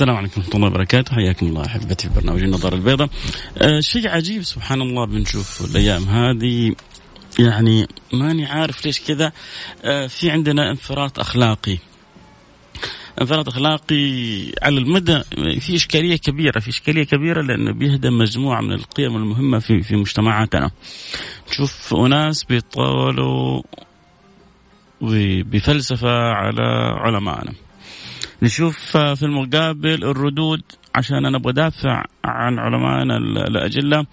السلام عليكم ورحمة الله وبركاته. حياكم الله أحبتي في برنامج النظارة البيضاء. آه شيء عجيب سبحان الله بنشوفه الأيام هذه. يعني ماني عارف ليش كذا. آه في عندنا انفراط أخلاقي. انفراط أخلاقي على المدى في إشكالية كبيرة في إشكالية كبيرة لأنه بيهدم مجموعة من القيم المهمة في في مجتمعاتنا. نشوف أناس بيتطاولوا بفلسفة على علمائنا. نشوف. في المقابل الردود عشان أنا أبغى أدافع عن علمائنا الأجلة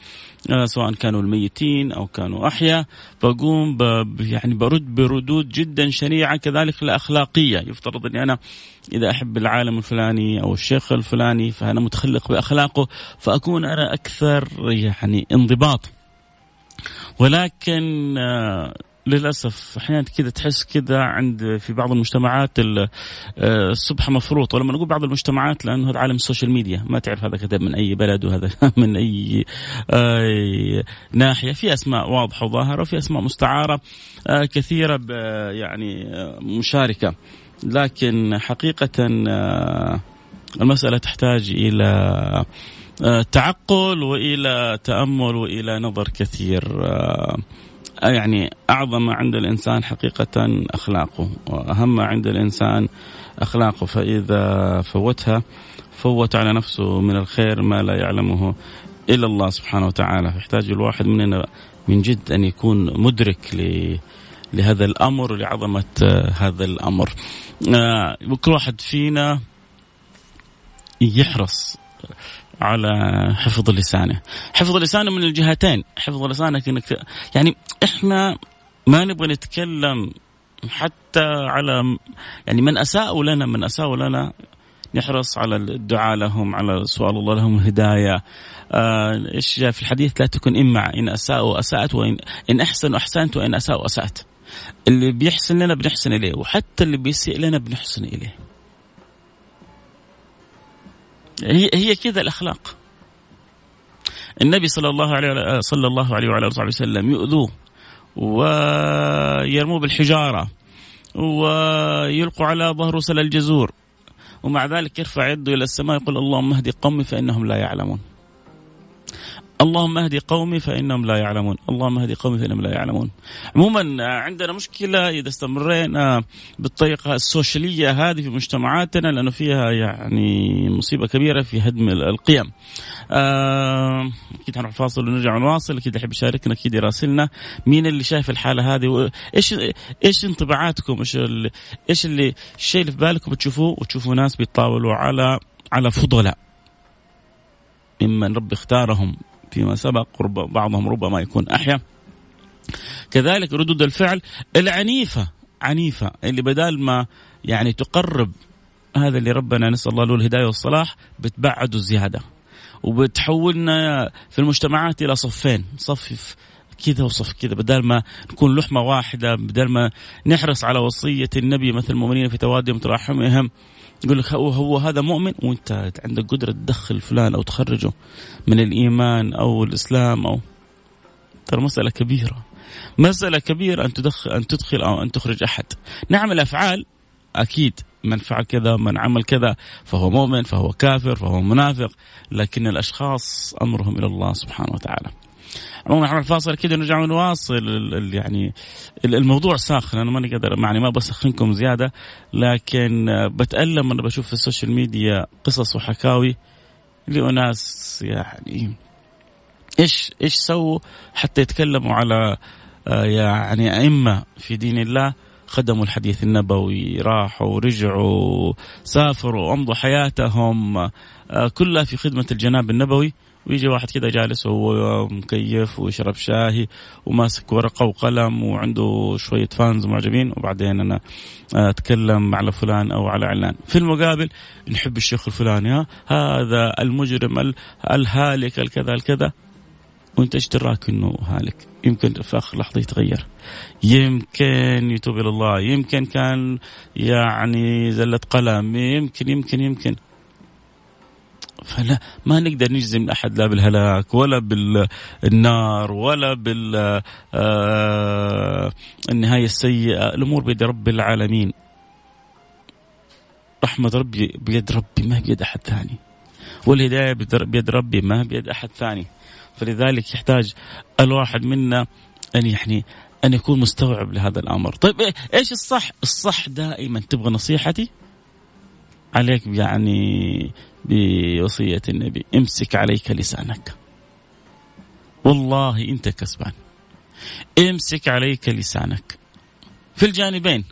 آه، سواء كانوا الميتين أو كانوا احياء بقوم يعني برد بردود جدا شنيعة كذلك لا اخلاقيه يفترض إني أنا إذا أحب العالم الفلاني أو الشيخ الفلاني فأنا متخلق بأخلاقه فأكون أنا أكثر يعني انضباط. ولكن آه، للأسف أحيانا كذا تحس كذا عند في بعض المجتمعات آه، الصبح مفروض ولما نقول بعض المجتمعات لأنه هذا عالم السوشيال ميديا ما تعرف هذا كتب من أي بلد وهذا من أي ناحية. في أسماء واضحة وظاهرة وفي أسماء مستعارة آه، كثيرة يعني آه، مشاركة. لكن حقيقة المسألة تحتاج إلى تعقل وإلى تأمل وإلى نظر كثير يعني أعظم ما عند الإنسان حقيقة أخلاقه وأهم ما عند الإنسان أخلاقه. فإذا فوتها فوت على نفسه من الخير ما لا يعلمه إلا الله سبحانه وتعالى. فيحتاج الواحد مننا من جد أن يكون مدرك لهذا الأمر ولعظمه هذا الأمر. آه، كل واحد فينا يحرص. على حفظ لسانه. حفظ لسانه من الجهتين. حفظ لسانك إنك يعني إحنا ما نبغى نتكلم حتى على يعني من اساءوا لنا من اساءوا لنا نحرص على الدعاء لهم على سؤال الله لهم الهدايه آه إيش جاء في الحديث؟ لا تكن إما إن أساءوا أسأت وإن إن أحسنوا أحسنت وإن أساءوا أسأت اللي بيحسن لنا بنحسن إليه وحتى اللي بيسيء لنا بنحسن إليه. هي هي كذا الأخلاق. النبي صلى الله عليه صلى الله عليه وعلى آله وسلم يؤذوه ويرموه بالحجارة ويلقوا على ظهره سل الجزور ومع ذلك يرفع يده إلى السماء يقول اللهم اهدي قومي فإنهم لا يعلمون. اللهم اهدي قومي فإنهم لا يعلمون، اللهم اهدي قومي فإنهم لا يعلمون. عموما عندنا مشكلة إذا استمرينا بالطريقة السوشيالية هذه في مجتمعاتنا لأنه فيها يعني مصيبة كبيرة في هدم القيم. آه، أكيد حنروح فاصل ونرجع ونواصل، أكيد يحب يشاركنا أكيد يراسلنا. مين اللي شايف الحالة هذه؟ إيش إيش انطباعاتكم؟ إيش اللي إيش اللي الشيء اللي في بالكم بتشوفوه وتشوفوا ناس بيتطاولوا على على فضلاء. ممن رب اختارهم فيما سبق رب بعضهم ربما يكون أحيا. كذلك ردود الفعل العنيفة عنيفة اللي بدال ما يعني تقرب هذا اللي ربنا نسأل الله له الهداية والصلاح بتبعده زيادة وبتحولنا في المجتمعات إلى صفين صف كذا وصف كذا بدل ما نكون لحمة واحدة بدل ما نحرص على وصية النبي مثل المؤمنين في توادهم تراحمهم. يقول لك هو, هو هذا مؤمن وانت عندك قدرة تدخل فلان أو تخرجه من الإيمان أو الإسلام أو ترى مسألة كبيرة. مسألة كبيرة أن تدخل أن تدخل أو أن تخرج أحد. نعمل أفعال أكيد من فعل كذا من عمل كذا فهو مؤمن فهو كافر فهو منافق لكن الأشخاص أمرهم إلى الله سبحانه وتعالى. عموما إحنا الفاصل كده نرجع ونواصل يعني الموضوع ساخن أنا ماني قادر يعني ما بسخنكم زيادة لكن بتألم أنا بشوف في ال social media قصص وحكاوي لأناس يعني إيش إيش سووا حتى يتكلموا على آه، يعني أئمة في دين الله خدموا الحديث النبوي راحوا ورجعوا سافروا وامضوا حياتهم آه، كلها في خدمة الجناب النبوي. ويجي واحد كذا جالس وهو مكيف ويشرب شاهي وماسك ورقة وقلم وعنده شوية فانز معجبين. وبعدين أنا أتكلم على فلان أو على علان. في المقابل نحب الشيخ الفلاني هذا المجرم الهالك الكذا الكذا. وأنت إيش دراك إنه هالك؟ يمكن في آخر لحظة يتغير. يمكن يتوب إلى الله. يمكن كان يعني زلة قلم. يمكن يمكن يمكن. فلا ما نقدر نجزم احد لا بالهلاك ولا بالنار ولا بال آه النهاية السيئة. الأمور بيد رب العالمين. رحمة ربي بيد ربي ما بيد أحد ثاني. والهداية بيد ربي ما بيد أحد ثاني. فلذلك يحتاج الواحد منا أن يعني أن يكون مستوعب لهذا الأمر. طيب إيش الصح؟ الصح دائما تبغى نصيحتي؟ عليك يعني بوصية النبي. امسك عليك لسانك. والله انت كسبان. امسك عليك لسانك. في الجانبين.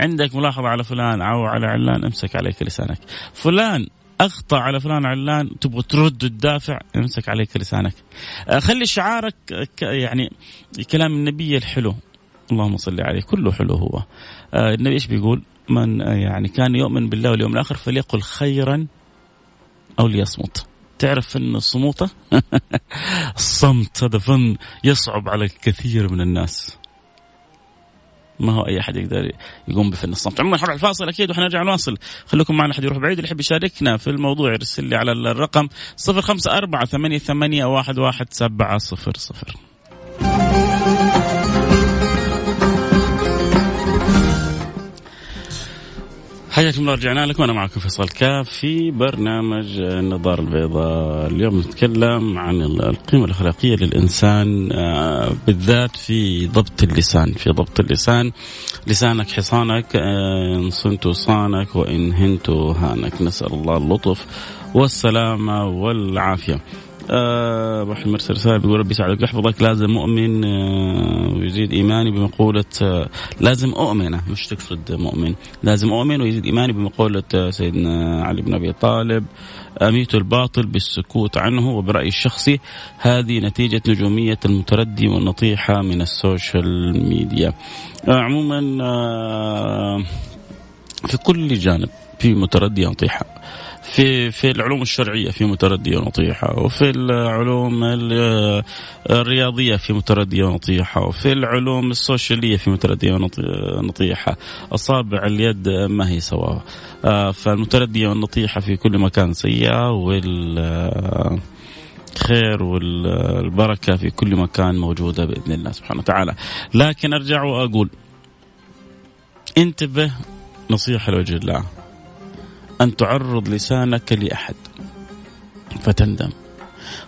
عندك ملاحظة على فلان أو على علان امسك عليك لسانك. فلان أخطأ على فلان علان تبغى ترد الدافع امسك عليك لسانك. آه، خلي شعارك يعني كلام النبي الحلو. اللهم صل عليه كله حلو هو. آه، النبي إيش بيقول؟ من يعني كان يؤمن بالله واليوم الآخر فليقل خيرا أو ليصمت تعرف فن الصموطة الصمت هذا فن يصعب على الكثير من الناس. ما هو أي أحد يقدر يقوم بفن الصمت. عموما حنروح الفاصل أكيد وحنرجع نواصل خليكم معنا حد يروح بعيد اللي يحب يشاركنا في الموضوع يرسل لي على الرقم 054 حياكم الله رجعنا لكم. أنا معكم فيصل كاف في برنامج النظاره البيضاء. اليوم نتكلم عن القيمة الأخلاقية للإنسان آه، بالذات في ضبط اللسان. في ضبط اللسان. لسانك حصانك آه، إن صنت صانك وإن هنت هانك. نسأل الله اللطف والسلامة والعافية. آه واحد مرسل رسالة بيقول ربي يساعدك. يحفظك. لازم مؤمن آه ويزيد إيماني بمقولة آه لازم أؤمن. مش تقصد مؤمن. لازم أؤمن ويزيد إيماني بمقولة آه سيدنا علي بن أبي طالب. أميت الباطل بالسكوت عنه وبرأيي الشخصي. هذه نتيجة نجومية المتردية والنطيحة من ال social media. آه عموما آه في كل جانب في متردي نطيحة في في العلوم الشرعية في متردية ونطيحة وفي العلوم الرياضية في متردية ونطيحة وفي العلوم السوشيالية في متردية ونطيحه أصابع اليد ما هي سواء. آه، فالمتردية والنطيحة في كل مكان سيئة وال خير والبركة في كل مكان موجودة بإذن الله سبحانه وتعالى. لكن أرجع وأقول انتبه نصيحة لوجه الله. أن تعرض لسانك لأحد. فتندم.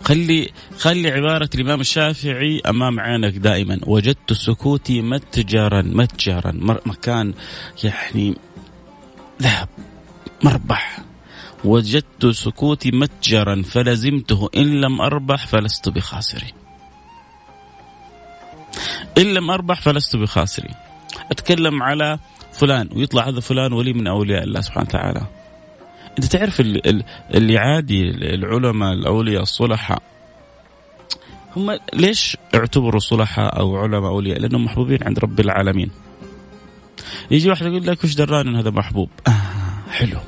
خلي خلي عبارة الإمام الشافعي أمام عينك دائما. وجدت سكوتي متجرا متجرا. مكان يعني ذهب مربح. وجدت سكوتي متجرا فلزمته. إن لم أربح فلست بخاسري. إن لم أربح فلست بخاسري. أتكلم على فلان ويطلع هذا فلان ولي من أولياء الله سبحانه وتعالى. انت تعرف اللي عادي العلماء الأولياء الصلحاء هم ليش اعتبروا صلحاء أو علماء أولياء؟ لأنهم محبوبين عند رب العالمين. يجي واحد يقول لك وش دراني إن هذا محبوب؟ آه حلو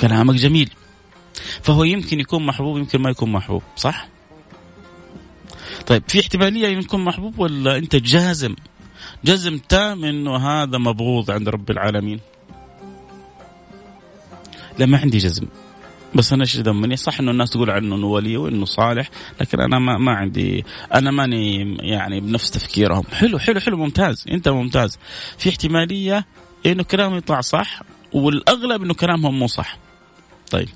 كلامك جميل. فهو يمكن يكون محبوب يمكن ما يكون محبوب، صح؟ طيب في احتمالية يكون محبوب ولا أنت جازم جزم تام إنه هذا مبغوض عند رب العالمين؟ لا ما عندي جزم بس أنا إيش يضمني؟ صح إنه الناس تقول عنه إنه ولي وإنه صالح لكن أنا ما ما عندي أنا ماني يعني بنفس تفكيرهم، حلو حلو حلو ممتاز أنت ممتاز. في احتمالية إنه كلامهم يطلع صح والأغلب إنه كلامهم مو صح. طيب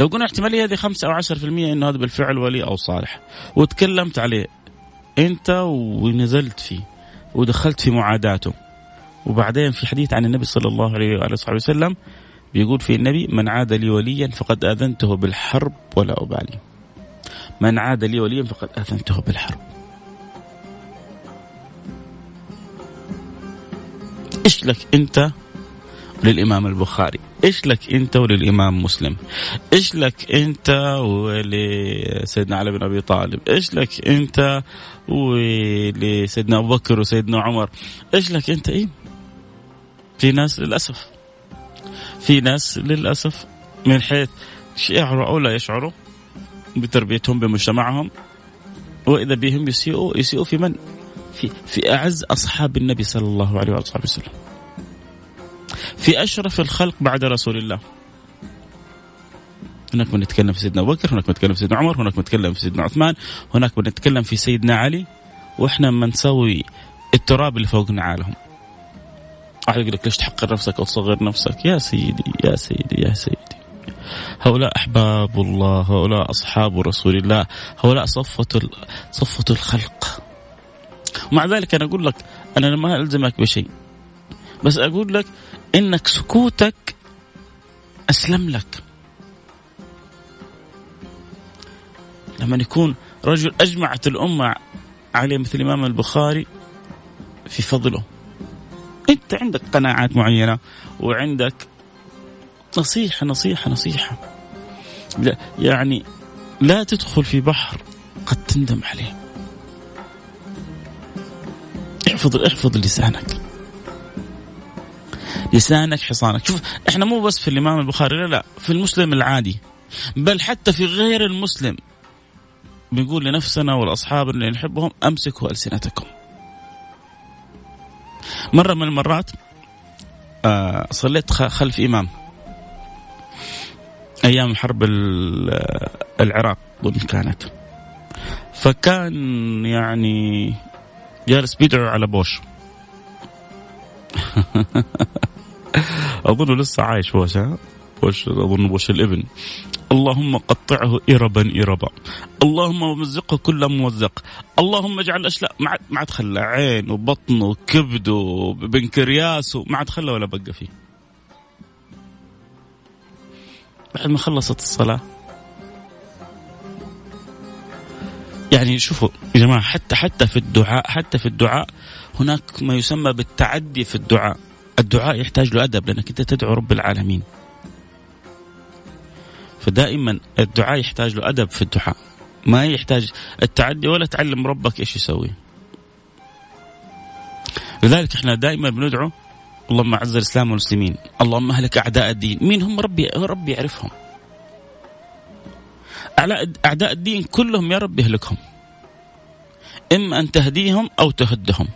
لو قلنا احتمالية هذه 5 أو 10% إنه هذا بالفعل ولي أو صالح وتكلمت عليه أنت ونزلت فيه ودخلت في معاداته وبعدين في حديث عن النبي صلى الله عليه وآله وصحبه وسلم بيقول في النبي من عاد لي وليا فقد آذنته بالحرب ولا أبالي. من عاد لي وليا فقد آذنته بالحرب. إيش لك أنت للإمام البخاري؟ إيش لك أنت وللإمام مسلم؟ إيش لك أنت ولسيدنا علي بن أبي طالب؟ إيش لك أنت ولسيدنا أبو بكر وسيدنا عمر؟ إيش لك أنت؟ إيه؟ في ناس للأسف في ناس للأسف من حيث يشعروا أو لا يشعروا بتربيتهم بمجتمعهم وإذا بهم يسيئوا يسيئوا في من؟ في في أعز أصحاب النبي صلى الله عليه وصحبه وسلم. في أشرف الخلق بعد رسول الله. هناك بنتكلم في سيدنا أبو بكر، هناك بنتكلم في سيدنا عمر، هناك بنتكلم في سيدنا عثمان، هناك بنتكلم في سيدنا علي وإحنا ما نسوي التراب اللي فوق نعالهم. واحد يقول لك ليش تحقر نفسك أو تصغر نفسك؟ يا سيدي يا سيدي يا سيدي. هؤلاء أحباب الله هؤلاء أصحاب رسول الله هؤلاء صفة صفة الخلق ومع ذلك أنا أقول لك أنا ما ألزمك بشيء بس أقول لك إنك سكوتك أسلم لك لما يكون رجل أجمعت الأمة عليه مثل الإمام البخاري في فضله أنت عندك قناعات معينة وعندك نصيحة نصيحة نصيحة. لا يعني لا تدخل في بحر قد تندم عليه. احفظ احفظ لسانك. لسانك حصانك. شوف إحنا مو بس في الإمام البخاري لا لا في المسلم العادي. بل حتى في غير المسلم. بنقول لنفسنا والأصحاب اللي نحبهم أمسكوا ألسنتكم. مرة من المرات آه صليت خلف إمام. أيام حرب العراق كانت. فكان يعني جالس بيدعو على بوش. اظنه لسه عايش بوش بوش أظن بوش الإبن. اللهم قطعه إربا إربا. اللهم مزقه كل ممزق اللهم اجعل أشلاء ما عاد خلى عين وبطن وكبد وبنكرياس ما عاد خلى ولا بقى فيه. بعد ما خلصت الصلاة. يعني شوفوا يا جماعة حتى حتى في الدعاء حتى في الدعاء هناك ما يسمى بالتعدي في الدعاء. الدعاء يحتاج له أدب لأنك أنت تدعو رب العالمين. فدائما الدعاء يحتاج له أدب في الدعاء. ما يحتاج التعدي ولا تعلم ربك إيش يسوي. لذلك إحنا دائما بندعو اللهم أعز الإسلام والمسلمين اللهم أهلك أعداء الدين مين هم ربي ربي يعرفهم. أعداء الدين كلهم يا رب يهلكهم. إما أن تهديهم أو تهدهم.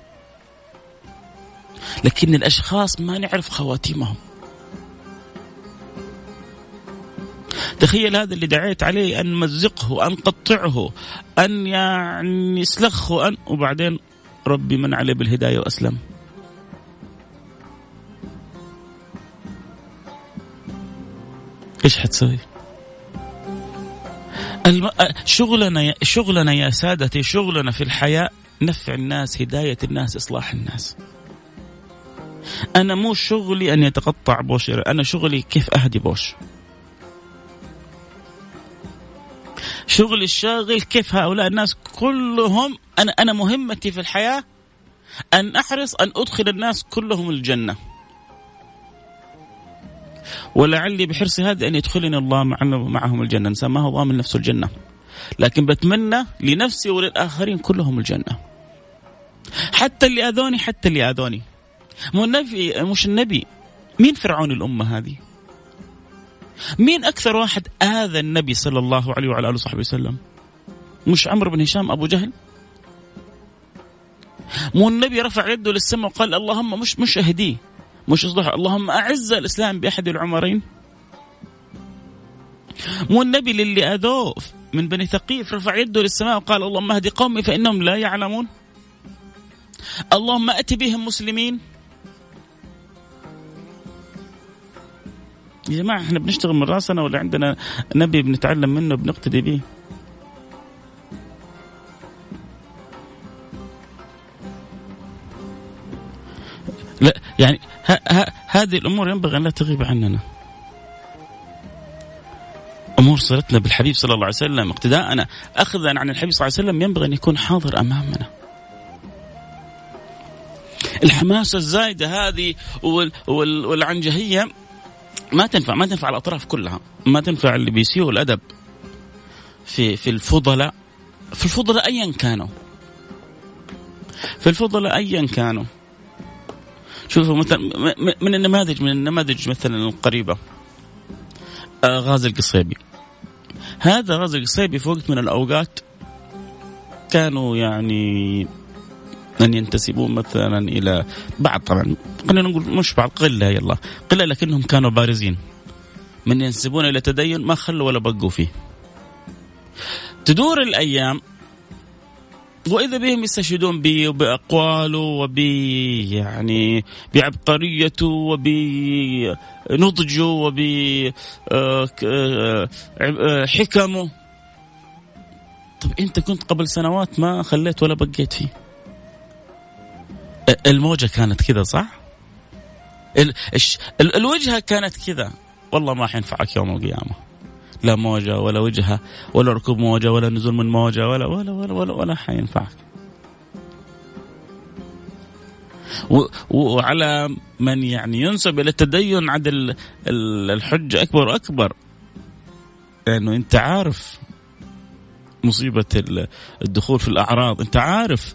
لكن الأشخاص ما نعرف خواتيمهم. تخيل هذا اللي دعيت عليه أن نمزقه أن نقطعه أن يعني نسلخه ان وبعدين ربي من عليه بالهداية وأسلم إيش حتسوي؟ الم... شغلنا يا... شغلنا يا سادتي شغلنا في الحياة نفع الناس هداية الناس إصلاح الناس. أنا مو شغلي أن يتقطع بوش أنا شغلي كيف أهدي بوش. شغلي الشاغل كيف هؤلاء الناس كلهم أنا أنا مهمتي في الحياة أن أحرص أن أدخل الناس كلهم الجنة. ولعلي بحرصي هذا أن يدخلني الله معهم الجنة. إنسان ما هو ضامن نفسه الجنة. لكن بتمنى لنفسي وللآخرين كلهم الجنة. حتى اللي أذوني حتى اللي أذوني. مو النبي مش النبي. مين فرعون الأمة هذه؟ مين أكثر واحد آذى النبي صلى الله عليه وعلى آله وصحبه وسلم؟ مش عمرو بن هشام أبو جهل؟ مو النبي رفع يده للسماء وقال اللهم مش مش اهديه مش اصلح اللهم أعز الإسلام بأحد العمرين. مو النبي للي آذوه من بني ثقيف رفع يده للسماء وقال اللهم اهد قومي فإنهم لا يعلمون. اللهم أت بهم مسلمين. يا جماعة إحنا بنشتغل من راسنا ولا عندنا نبي بنتعلم منه بنقتدي به لا يعني ها ها هذه الأمور ينبغي أن لا تغيب عننا. أمور صلتنا بالحبيب صلى الله عليه وسلم اقتداءنا اخذا عن الحبيب صلى الله عليه وسلم ينبغي أن يكون حاضر أمامنا. الحماسه الزايدة هذه والعنجهية ما تنفع ما تنفع الأطراف كلها. ما تنفع اللي بيسيئوا الأدب في في الفضلاء. في الفضلاء ايا كانوا. في الفضلاء ايا كانوا. شوفوا مثلا من النماذج من النماذج مثلا القريبة. آه، غازي القصيبي. هذا غازي القصيبي في وقت من الأوقات كانوا يعني أن ينتسبون مثلا إلى بعض. طبعا خلينا نقول مش بعض قلة يلا. قلة لكنهم كانوا بارزين. من ينسبون إلى تدين ما خلوا ولا بقوا فيه. تدور الأيام وإذا بهم يستشهدون به وبأقواله وب يعني بعبقريته وبنضجه وبحكمه آه، طب أنت كنت قبل سنوات ما خليت ولا بقيت فيه. الموجة كانت كذا صح؟ الوجهة كانت كذا. والله ما حينفعك يوم القيامة. لا موجة ولا وجهة ولا ركوب موجة ولا نزول من موجة ولا ولا ولا ولا, ولا حينفعك. وعلى من يعني ينسب إلى التدين عاد الحجه أكبر وأكبر. لأنه أنت عارف مصيبة الدخول في الأعراض. أنت عارف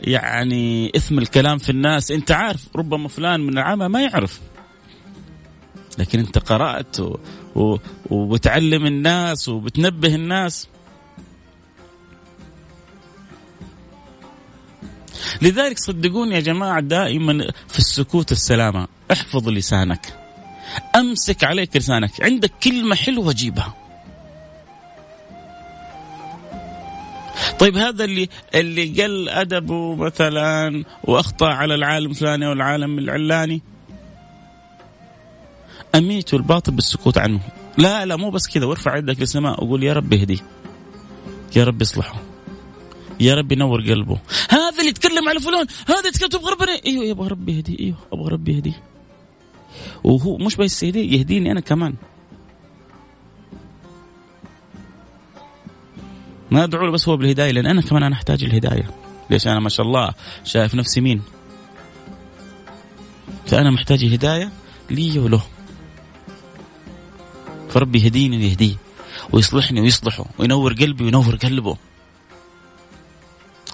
يعني إثم الكلام في الناس. أنت عارف ربما فلان من العامة ما يعرف. لكن أنت قرأت و... و... وبتعلم الناس وبتنبه الناس. لذلك صدقوني يا جماعة دائما في السكوت السلامة احفظ لسانك. أمسك عليك لسانك. عندك كلمة حلوة جيبها. طيب هذا اللي اللي قل ادبه مثلا وأخطأ على العالم الفلاني والعالم العلاني. أميت الباطل بالسكوت عنه. لا لا مو بس كذا. وارفع يدك للسماء وقول يا رب اهديه يا رب اصلحه. يا رب ينور قلبه. هذا اللي يتكلم على فلان. هذا يتكلم تبغى ربنا. إيوه يبغى ربي يهديه إيوه أبغى ربي يهديه وهو مش بس يهديه يهديني أنا كمان. ما ادعو له بس هو بالهداية لأن أنا كمان أنا أحتاج الهداية. ليش؟ أنا ما شاء الله شايف نفسي مين؟ فأنا محتاج الهداية لي وله. فربي يهديني ويهديه ويصلحني ويصلحه وينور قلبي وينور قلبه.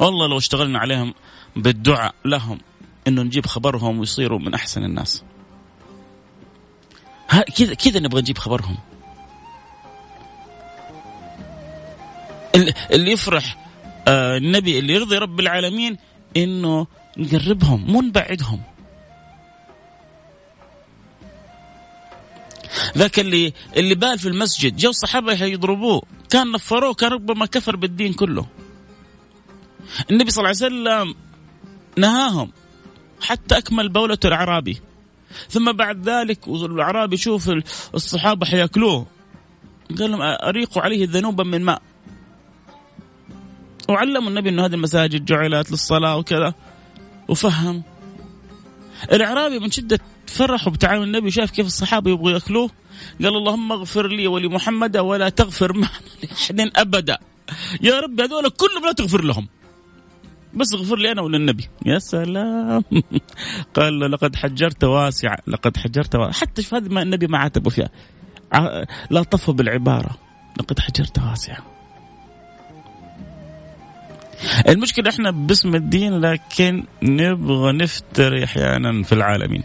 والله لو اشتغلنا عليهم بالدعاء لهم إنه نجيب خبرهم ويصيروا من أحسن الناس. كذا كذا نبغى نجيب خبرهم. اللي يفرح آه النبي اللي يرضي رب العالمين إنه نقربهم مو نبعدهم. ذاك اللي اللي بال في المسجد جو الصحابة يضربوه. كان نفروه كان ربما كفر بالدين كله. النبي صلى الله عليه وسلم نهاهم حتى أكمل بولة الأعرابي. ثم بعد ذلك الأعرابي يشوف الصحابة حيأكلوه. قال لهم أريقوا عليه ذنوبا من ماء. وعلموا النبي إنه هذه المساجد جعلت للصلاة وكذا. وفهم. الأعرابي من شدة فرحوا بتعامل النبي شاف كيف الصحابة يبغوا يأكلوه. قال اللهم اغفر لي ولمحمد ولا تغفر معنا لأحد أبدا. يا رب هذول كلهم لا تغفر لهم. بس اغفر لي أنا وللنبي. يا سلام. قال لقد حجرت واسع لقد حجرت واسع حتى شوف هذه ما النبي ما عاتبه فيها. لا طفوا بالعبارة. لقد حجرت واسع المشكلة إحنا باسم الدين لكن نبغى نفتري أحيانا في العالمين.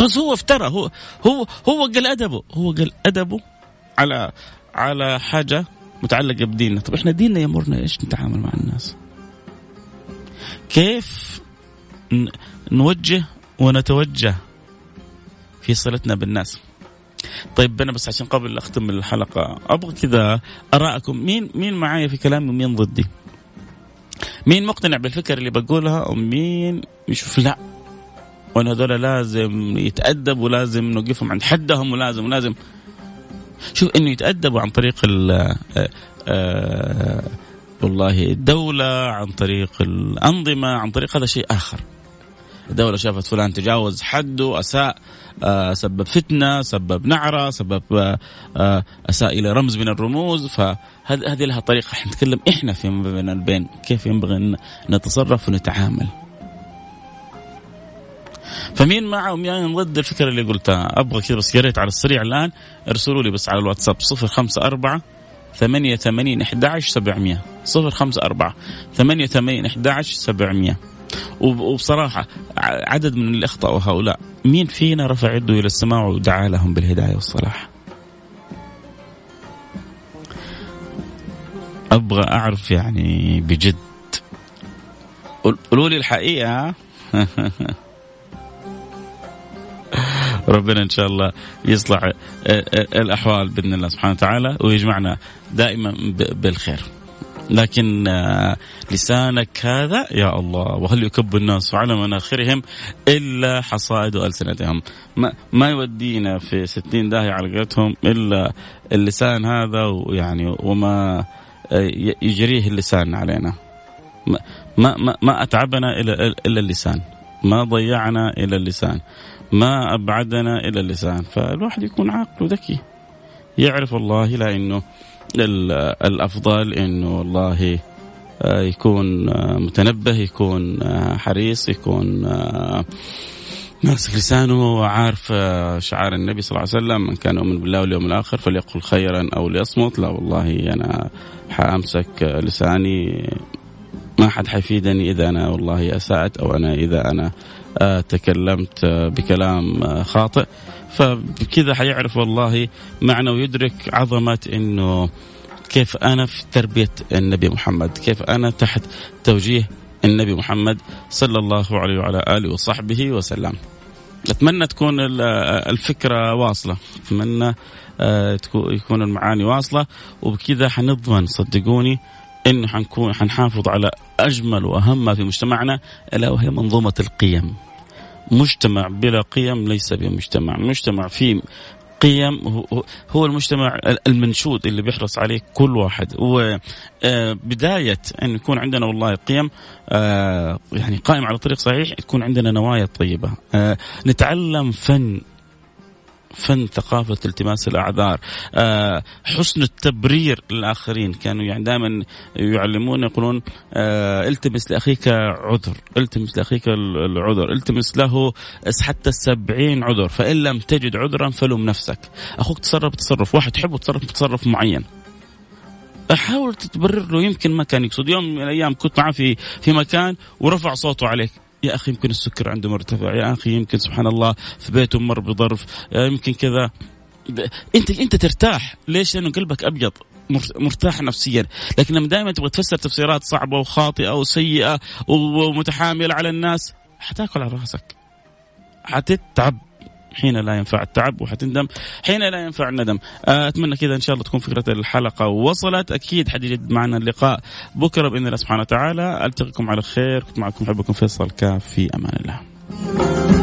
بس هو افترى هو هو هو قال أدبه هو قال أدبه على على حاجة متعلقة بديننا. طب إحنا ديننا يأمرنا إيش نتعامل مع الناس؟ كيف نوجه ونتوجه في صلتنا بالناس؟ طيب أنا بس عشان قبل أختم الحلقة أبغى كذا ارائكم مين مين معايا في كلامي ومين ضدي؟ مين مقتنع بالفكر اللي بقولها ومين يشوف؟ لا. وأن هذول لازم يتأدب ولازم نوقفهم عند حدهم ولازم ولازم. شوف إنه يتأدبوا عن طريق ال آه، آه، والله الدولة عن طريق الأنظمة عن طريق هذا شيء آخر. الدولة شافت فلان تجاوز حده أساء آه، سبب فتنة سبب نعرة سبب آه، آه، أساء إلى رمز من الرموز. فهذه لها طريقة. إحنا نتكلم إحنا في بين البين كيف ينبغي أن نتصرف ونتعامل. فمين معه؟ ومين ضد الفكرة اللي قلتها؟ أبغى كذا بس على السريع الآن. ارسلوا لي بس على الواتساب 054 خمسة أربعة ثمانية 054 أحد عشر سبعمية. وبصراحة عدد من اللي اخطاوا هؤلاء مين فينا رفع يده إلى السماء ودعا لهم بالهداية والصلاح؟ أبغى أعرف يعني بجد. قولوا لي الحقيقة. ربنا إن شاء الله يصلح الأحوال بإذن الله سبحانه وتعالى ويجمعنا دائما بالخير. لكن آه، لسانك هذا يا الله وهل يكب الناس على مناخرهم إلا حصائد ألسنتهم؟ ما, ما يودينا في ستين داهية على قولتهم إلا اللسان هذا ويعني وما يجريه اللسان علينا. ما ما ما أتعبنا إلا إلا اللسان. ما ضيعنا إلا اللسان. ما أبعدنا إلى اللسان. فالواحد يكون عاقل وذكي. يعرف الله لا إنه الأفضل إنه والله آه، يكون آه، متنبه يكون آه، حريص يكون ماسك لسانه وعارف شعار النبي صلى الله عليه وسلم من كان يؤمن بالله واليوم الآخر فليقل خيرا أو ليصمت. لا والله أنا حأمسك لساني ما حد حيفيدني إذا أنا والله اسات أو أنا إذا أنا تكلمت بكلام خاطئ. فبكذا حيعرف والله معنى ويدرك عظمة إنه كيف أنا في تربية النبي محمد، كيف أنا تحت توجيه النبي محمد صلى الله عليه وعلى آله وصحبه وسلم. أتمنى تكون الفكرة واصلة، أتمنى يكون المعاني واصلة وبكذا حنضمن صدقوني إنه حنكون حنحافظ على أجمل وأهم ما في مجتمعنا ألا وهي منظومة القيم. مجتمع بلا قيم ليس بمجتمع، مجتمع فيه قيم هو المجتمع المنشود اللي بيحرص عليه كل واحد. وبداية أن يكون عندنا والله قيم آه، يعني قائم على طريق صحيح تكون عندنا نوايا طيبة. آه، نتعلم فن فن ثقافة التماس الأعذار. آه، حسن التبرير للآخرين. كانوا يعني دائما يعلمون يقولون آه، التمس لأخيك عذر التمس لأخيك العذر التمس له حتى السبعين عذر. فإن لم تجد عذرا فلم نفسك. أخوك تصرف تصرف واحد تحبه تصرف تصرف معين. حاول تتبرر له يمكن ما كان يقصد. يوم من الأيام كنت معه في في مكان ورفع صوته عليك. يا أخي يمكن السكر عنده مرتفع يا أخي يمكن سبحان الله في بيته مر بظرف يمكن كذا. أنت أنت ترتاح. ليش؟ لأنه قلبك أبيض مرتاح نفسيا. لكن لما دائما تبغى تفسر تفسيرات صعبة وخاطئة وسيئة ومتحاملة على الناس حتاكل على رأسك. حتتعب. حين لا ينفع التعب وحتندم حين لا ينفع الندم. آه، أتمنى كذا إن شاء الله تكون فكرة الحلقة وصلت. أكيد حيجد معنا اللقاء بكرة بإذن الله سبحانه وتعالى. ألتقيكم على خير. كنت معكم حبكم فيصل كاف في أمان الله.